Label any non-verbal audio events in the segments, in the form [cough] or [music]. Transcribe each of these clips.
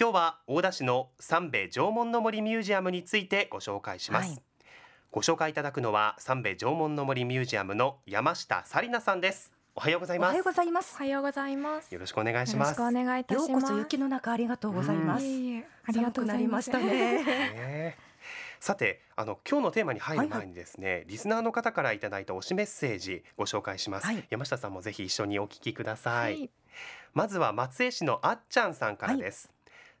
今日は大田市の三兵衛縄文の森ミュージアムについてご紹介します、はい。ご紹介いただくのは三兵衛縄文の森ミュージアムの山下紗理奈さんです。おはようございます。おはようございます。おはようございます。よろしくお願いしよろしますくお願いいたようします。こそ雪の中ありがとうございます、ありがとうございます。寒くなりましたね。ねさてあの今日のテーマに入る前にですね、リスナーの方からいただいた推しメッセージご紹介します、はい。山下さんもぜひ一緒にお聞きくださ、はい。い。まずは松江市のあっちゃんさんからです、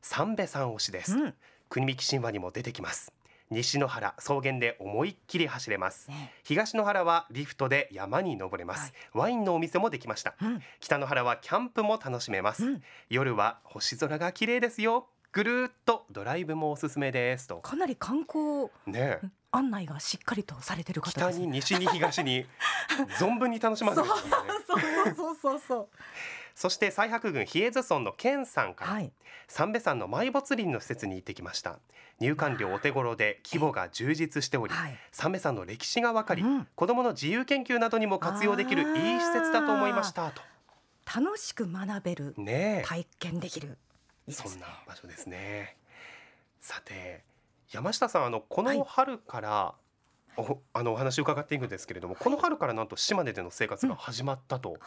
三兵衛さん推しです、うん。国見神話にも出てきます。西野原草原で思いっきり走れます。ね。東野原はリフトで山に登れます、ワインのお店もできました。うん。北野原はキャンプも楽しめます、うん。夜は星空が綺麗ですよ。ぐるーっとドライブもおすすめですと。かなり観光ね。え案内がしっかりとされてる方ね。北に西に東に存分に楽しませてるね。[laughs] そうそうそうそうそして西白郡比叡津村の健さんから、はい。三瓶山の埋没林の施設に行ってきました。入館料お手頃で規模が充実しており、はい三瓶山の歴史がわかり、うん。子どもの自由研究などにも活用できるいい施設だと思いましたと。楽しく学べるねえ。体験できるいいね。そんな場所ですね。さて山下さんあのこはいの春から、おあのお話を伺っていくんですけれども、この春からなんと島根での生活が始まったと。はい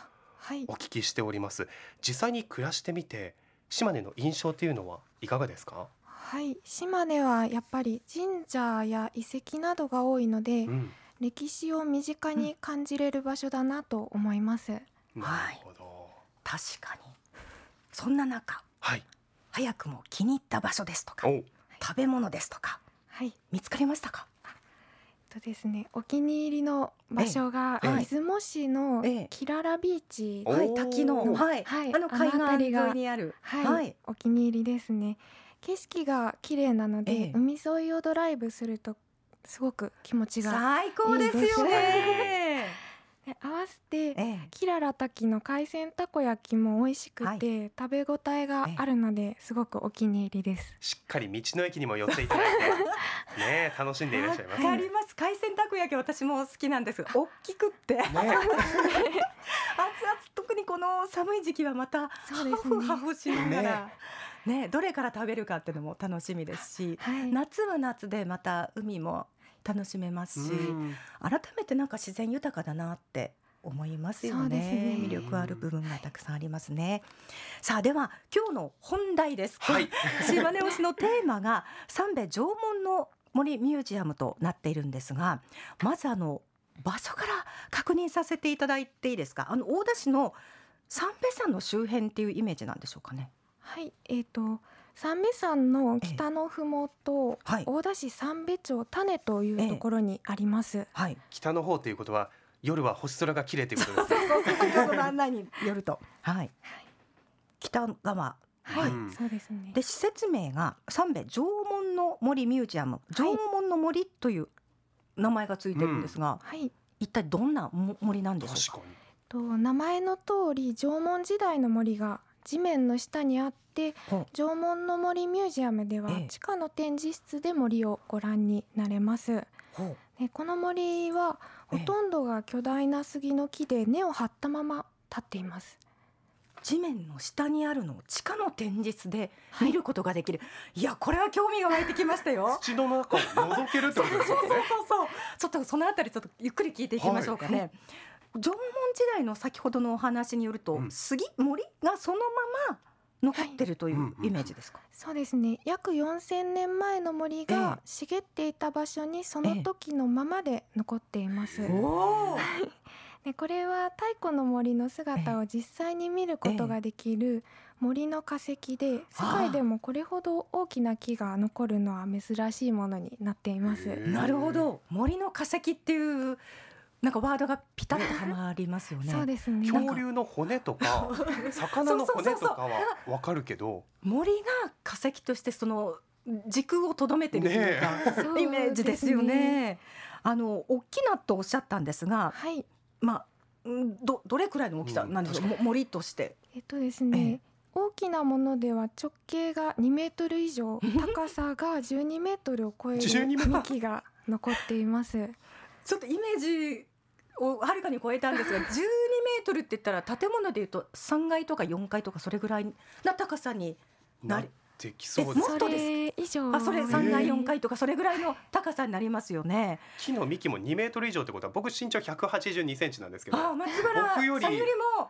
お。聞きしております、実際に暮らしてみて島根の印象というのはいかがですか、はい。島根はやっぱり神社や遺跡などが多いので、うん、歴史を身近に感じれる場所だなと思います。なるほど確かに。そんな中はい。早くも気に入った場所ですとかお。食べ物ですとかはい。見つかりましたか？とですね、お気に入りの場所がええ。出雲市のええ。キララビーチ。おはい滝のおはい、はいあの海岸沿いにある。はい、はい。お気に入りですね。景色が綺麗なので、ええ。海沿いをドライブするとすごく気持ちが最高ですよね。で合わせてええ。キララ滝の海鮮たこ焼きも美味しくて、食べ応えがあるのですごくお気に入りです。しっかり道の駅にも寄っていただいて。[laughs] ねえ楽しんでいらっしゃいますわかります。海鮮たこ焼き私も好きなんです。大きくって。熱々。ね特にこの寒い時期はまたそうですね。ハフハフしながら。ね。どれから食べるかっていうのも楽しみですしはい、夏は夏でまた海も楽しめますしうん。改めてなんか自然豊かだなって思いますよね。ね。魅力ある部分がたくさんありますね。さあでは今日の本題です、はい。[laughs] 島根推しのテーマが三兵衛縄文の森ミュージアムとなっているんですがまずあの場所から確認させていただいていいですか？あの大田市の三兵衛山の周辺っていうイメージなんでしょうかね。はい、えっ、と三瓶山の北のふもと、はい大田市三瓶町種というところにあります。はい北の方ということは夜は星空が綺麗ということですね [laughs] そうそう先ほどの案内によるとはい北側はい、うんそうですね。で施設名が三兵衛縄文の森ミュージアム縄文の森という名前がついてるんですが、はい、一体どんなも森なんでしょうかと名前の通り縄文時代の森が地面の下にあってほ縄文の森ミュージアムではええ。地下の展示室で森をご覧になれます。でこの森はええ。ほとんどが巨大な杉の木で根を張ったまま立っています。う地面の下にあるのを地下の展示室ではい。見ることができる、い、やこれは興味が湧いてきましたよ。土の中を覗けるってことです [laughs] そうそうよねそうそう。ちょっとそのあたりちょっとゆっくり聞いていきましょうかね、縄文時代の先ほどのお話によると、うん。杉森がそのまま残ってるというはい。イメージですか、そうですね。約4000年前の森が茂っていた場所にその時のままで残っています。ええ。おおでこれは太古の森の姿を実際に見ることができる森の化石で世界でもこれほど大きな木が残るのは珍しいものになっています。なるほど。森の化石っていうなんかワードがピタッとはまりますよねそうですね。恐竜の骨とか [laughs] 魚の骨とかはわかるけど森が化石としてその時空をとどめてるというか、そうイメージですよね。あの大きなとおっしゃったんですが、はい。まあうんどどれくらいの大きさうんなんでしょう、も森として。えっとですね。え大きなものでは直径が2メートル以上高さが12メートルを超える12メートル幹が残っています。[laughs] ちょっとイメージをはるかに超えたんですが、[laughs] 12メートルって言ったら建物でいうと3階とか4階とかそれぐらいな高さになりできそうですえもっとですそれ以上あそれ3階4階とかそれぐらいの高さになりますよね。木の幹も2メートル以上ってことは僕身長182センチなんですけどあ松原僕よりさんよりも。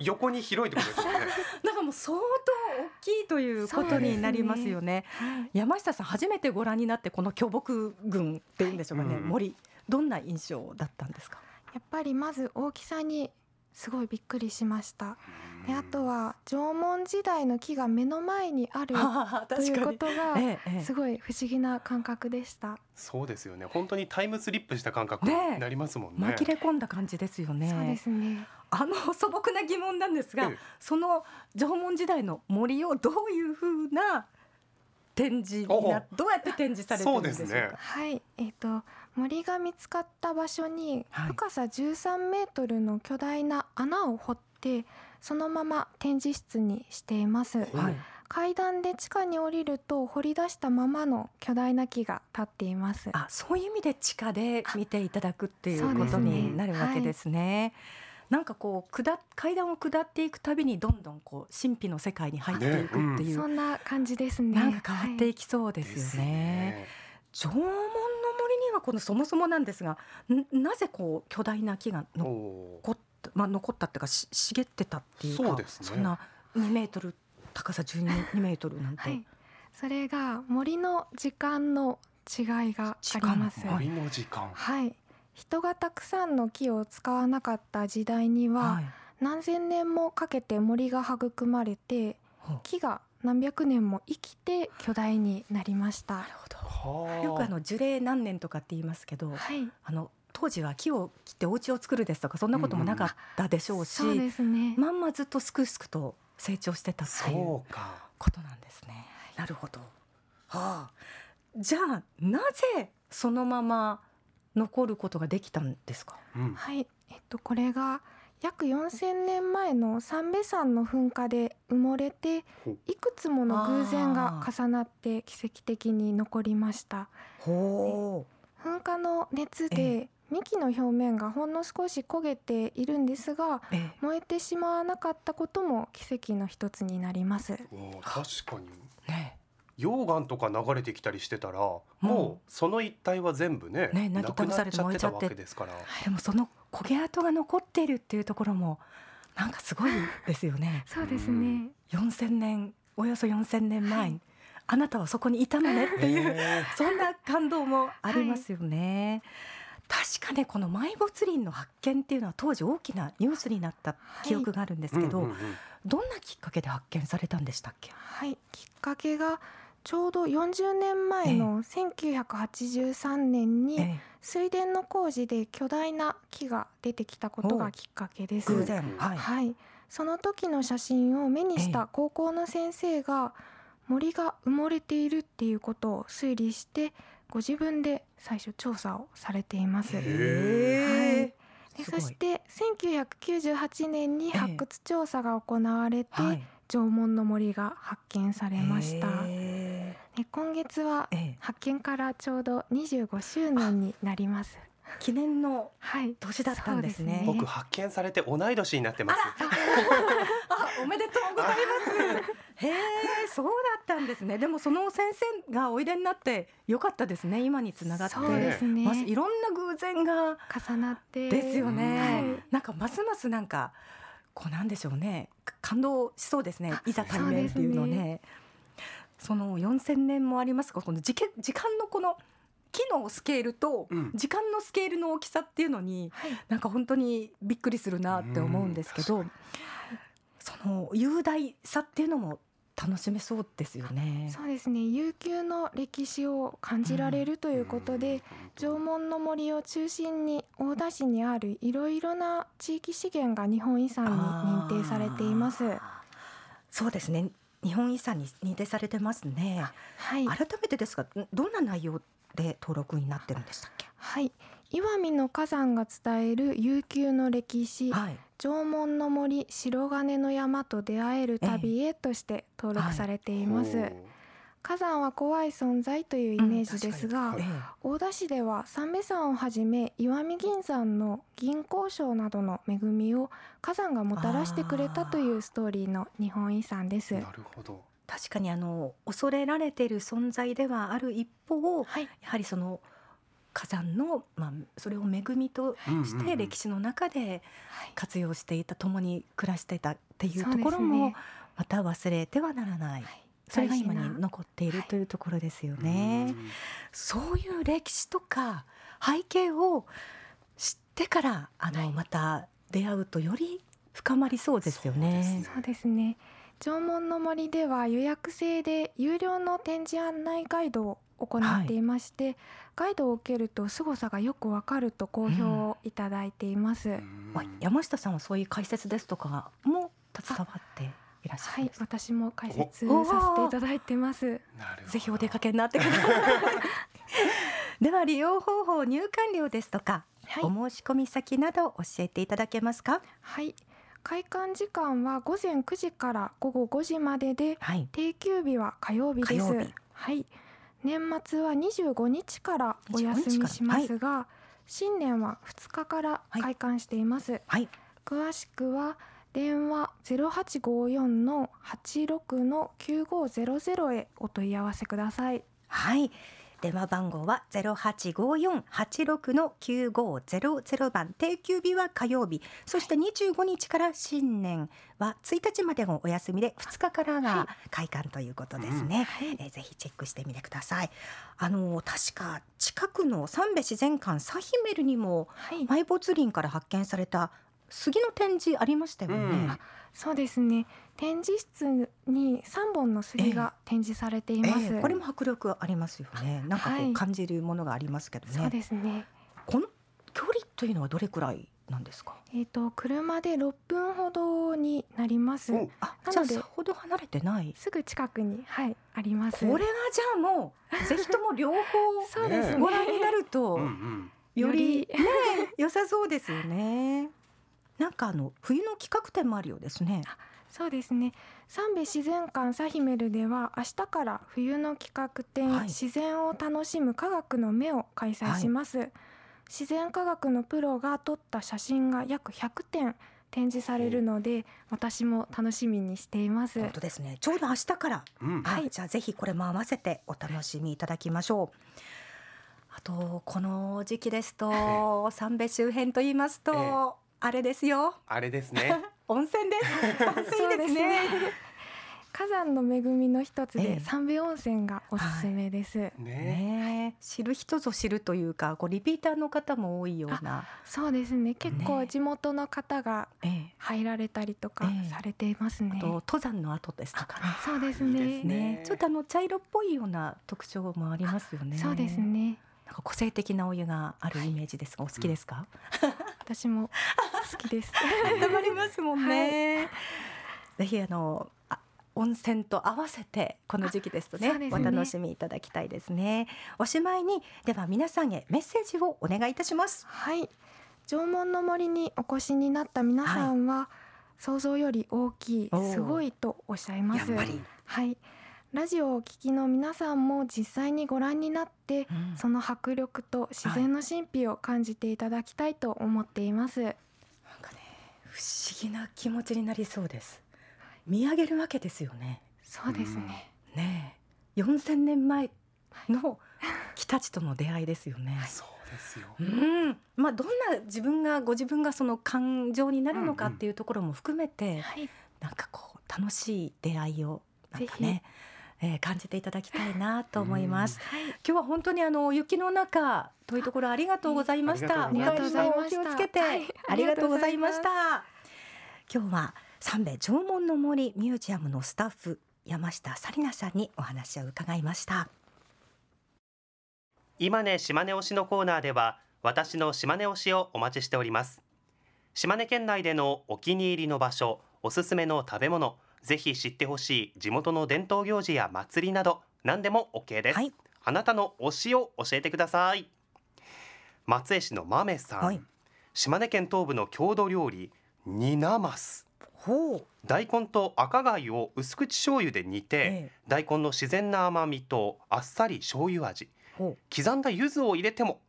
横に広いってことですよね。[laughs] なんかもう相当大きいということになりますよね。はい。山下さん初めてご覧になってこの巨木群っていうんでしょうかね、うん。森どんな印象だったんですか？やっぱりまず大きさにすごいびっくりしました。であとは縄文時代の木が目の前にある [laughs] ということがすごい不思議な感覚でした。そうですよね。本当にタイムスリップした感覚ねになりますもんね。紛れ込んだ感じですよね。そうですね。あの素朴な疑問なんですが、ええ。その縄文時代の森をどういうふうな展示になどうやって展示されてるんでしょうか？そうですね。はい。えっ、と森が見つかった場所にはい。深さ13メートルの巨大な穴を掘ってそのまま展示室にしています。はい。階段で地下に降りると掘り出したままの巨大な木が立っています。あ、そういう意味で地下で見ていただくっていうことになるわけですね。なんかこう下階段を下っていくたびにどんどんこう神秘の世界に入っていくっていう、そんな感じですね。なんか変わってはいいきそうでですすよね。縄文の森にはこのそもそもなんですがんなぜこう巨大な木がお残おった、まあ、残ったっていうかし茂ってたっていうかそうですね。んな2メートル高さ12メートルなんて、はい、それが森の時間の違いがあります。森の時間。はい。人がたくさんの木を使わなかった時代には、はい。何千年もかけて森が育まれて木が何百年も生きて巨大になりました。なるほど。はあよくあの樹齢何年とかって言いますけどはい。あの当時は木を切ってお家を作るですとかそんなこともなかったでしょうし、そうですね、まんまずっとすくすくと成長してたっていうそうか。ことなんですね。なるほど。はあ、じゃあなぜそのまま残ることができたんですか？うん。はい。えっとこれが約4000年前の三瓶山の噴火で埋もれていくつもの偶然が重なって奇跡的に残りました。ほ噴火の熱えで幹の表面がほんの少し焦げているんですが燃えてしまわなかったことも奇跡の一つになります。確かに。ね。溶岩とか流れてきたりしてたらもうその一帯は全部ねねなくな倒されてっちゃって。たわけですから。でもその焦げ跡が残っているっていうところもなんかすごいですよね。[laughs] そうですね。4000年およそ4000年前に、あなたはそこにいたのねっていうへそんな感動もありますよね。確かねこの埋没林の発見っていうのは当時大きなニュースになった記憶があるんですけど、どんなきっかけで発見されたんでしたっけ？はい。きっかけがちょうど40年前の1983年にえ水田の工事で巨大な木が出てきたことがきっかけです。はい、はい、その時の写真を目にした高校の先生が森が埋もれているっていうことを推理してご自分で最初調査をされています。へへですごい。そして1998年に発掘調査が行われて、はい、縄文の森が発見されました。今月は発見からちょうど25周年になります。記念のはい、年だったんですね。そう僕発見されて同い年になってます [laughs] あ、おめでとうございます。へえ、そうだったんですね。でもその先生がおいでになってよかったですね。今につながって、そうですね。まずいろんな偶然が重なってですよね。はいなんかますますなんかこうなんでしょうね。か感動しそうですねあ。いざ対面っていうのね。その4000年もありますが、この時間時間のこの木のスケールとうん時間のスケールの大きさっていうのにはい、なんか本当にびっくりするなって思うんですけど、その雄大さっていうのも楽しめそうですよね。そうですね。悠久の歴史を感じられるということで、縄文の森を中心に大田市にあるいろいろな地域資源が日本遺産に認定されています。そうですね。日本遺産に認定されてますね。はい、改めてですが、んどんな内容で登録になってるんでしたっけ？はい、岩見の火山が伝える悠久の歴史、はい。縄文の森白金の山と出会える旅へとして登録されています。火山は怖い存在というイメージですが、うん大田市では三瓶山をはじめ石見銀山の銀鉱礁などの恵みを火山がもたらしてくれたというストーリーの日本遺産です。なるほど。え確かにあの恐れられている存在ではある一方はい。やはりその火山の、まあ、それを恵みとして歴史の中ではい。活用していた共に暮らしていたっていうところもまた忘れてはならない、はいそれが今に残っているはい。というところですようね。ん。そういう歴史とか背景を知ってからあの、はい。また出会うとより深まりそうですよね。そうですね。縄文の森では予約制で有料の展示案内ガイドを行っていまして、ガイドを受けると凄さがよくわかると好評をいただいています、うん。わ山下さんはそういう解説ですとかも携わっていらっしゃはいるんです。か、私も解説おさせていただいてます。ぜひお出かけになってください。[laughs] では利用方法入館料ですとか、はい。お申し込み先など教えていただけますか？はい。開館時間は午前9時から午後5時までではい。定休日は火曜日です。はい。年末は25日からお休みしますが、新年は2日から開館しています、はい。詳しくは電話0854の86の9500へお問い合わせくださいはい。電話番号はゼロ八五四八六の九五ゼロゼロ番。定休日は火曜日。そして二十五日から新年は一日までのお休みで二日からが開館ということですね。えーぜひチェックしてみてください。あの確か近くの三部自然館サヒメルにもはい、埋没林から発見された杉の展示ありましたよね。うんあそうですね展示室に3本の杉が展示されています、ええこれも迫力ありますよね。なんかこはいう感じるものがありますけどね。そうですねこの距離というのはどれくらいなんですか？えっ、と車で6分ほどになりますおあ、なのでじゃあさほど離れてない。すぐ近くにはいありますこれはじゃあもうぜひとも両方そうですねご覧になるとうん [laughs] よりね良さそうですよね。なんかあの冬の企画展もあるようですね。そうですね。三部自然館サヒメルでは明日から冬の企画展、はい。自然を楽しむ科学の目を開催します、自然科学のプロが撮った写真が約100点展示されるので私も楽しみにしています。本当ですね。ちょうど明日から。うん。あはい。じゃあぜひこれも合わせてお楽しみいただきましょう。あとこの時期ですと三部周辺と言いますと、ええあれですよ。あれですね [laughs] 温泉です。温泉いいですそうですねね。[laughs] 火山の恵みの一つええで三部温泉がおすすめです、ねねえ、知る人ぞ知るというか、こうリピーターの方も多いような。そうですね結構ね地元の方がええ、入られたりとかええされていますね、あと登山の後ですとかね。そうですいいねですねね、ちょっとあの茶色っぽいような特徴もありますよね。そうです。ね個性的なお湯があるイメージですが、お好きですか？私も好きです。たまりますもんね。ぜひあのあ温泉と合わせてこの時期ですとねね。お楽しみいただきたいですね。おしまいにでは皆さんへメッセージをお願いいたします。はい。縄文の森にお越しになった皆さんは、想像より大きいすごいとおっしゃいます。やっぱり。はいラジオをお聞きの皆さんも実際にご覧になってうん。その迫力と自然の神秘を感じていただきたいと思っています、なんかね不思議な気持ちになりそうです。見上げるわけですよね。そうですね、ねえ、4000年前の北地との出会いですよね。そうですよ。うん、まあどんな自分がご自分がその感情になるのかっていうところも含めて、はい。なんかこう楽しい出会いをなんかぜね、えー感じていただきたいなと思います。はい今日は本当にあの雪の中というところありがとうございました。ありがとうございましたお気をつけて、はいありがとうございましあた。今日は三部縄文の森ミュージアムのスタッフ山下紗理奈さんにお話を伺いました。今ね島根推しのコーナーでは私の島根推しをお待ちしております島根県内でのお気に入りの場所おすすめの食べ物ぜひ知ってほしい地元の伝統行事や祭りなど何でも OK です、はい。あなたの推しを教えてください。松江市の豆さん、はい。島根県東部の郷土料理煮なますほう、大根と赤貝を薄口醤油で煮て、ええ。大根の自然な甘みとあっさり醤油味。刻んだ柚子を入れても。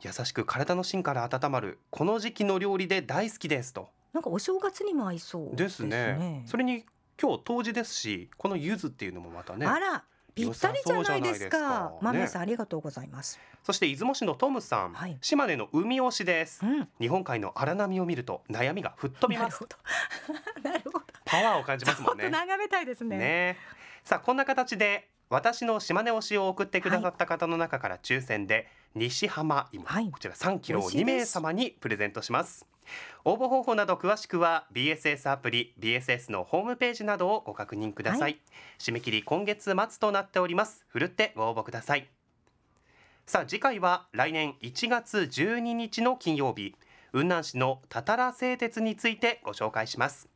優しく体の芯から温まるこの時期の料理で大好きですとなんかお正月にも合いそうですね。それに今日冬至ですしこの柚子っていうのもまたねあらぴったりじゃないですか。か。マミねさんありがとうございます、そして出雲市のトムさん、はい。島根の海推しです。うん。日本海の荒波を見ると悩みが吹っ飛びます。なるほど。[laughs] パワーを感じますもんね。眺めたいですね。ね。さあこんな形で私の島根推しを送ってくださった方の中から抽選で西浜芋、はい。こちら3キロを2美味しいです。名様にプレゼントします。応募方法など詳しくは BSS アプリ BSS のホームページなどをご確認ください、は締め切り今月末となっております。ふるってご応募ください。さあ次回は来年1月12日の金曜日。雲南市のたたら製鉄についてご紹介します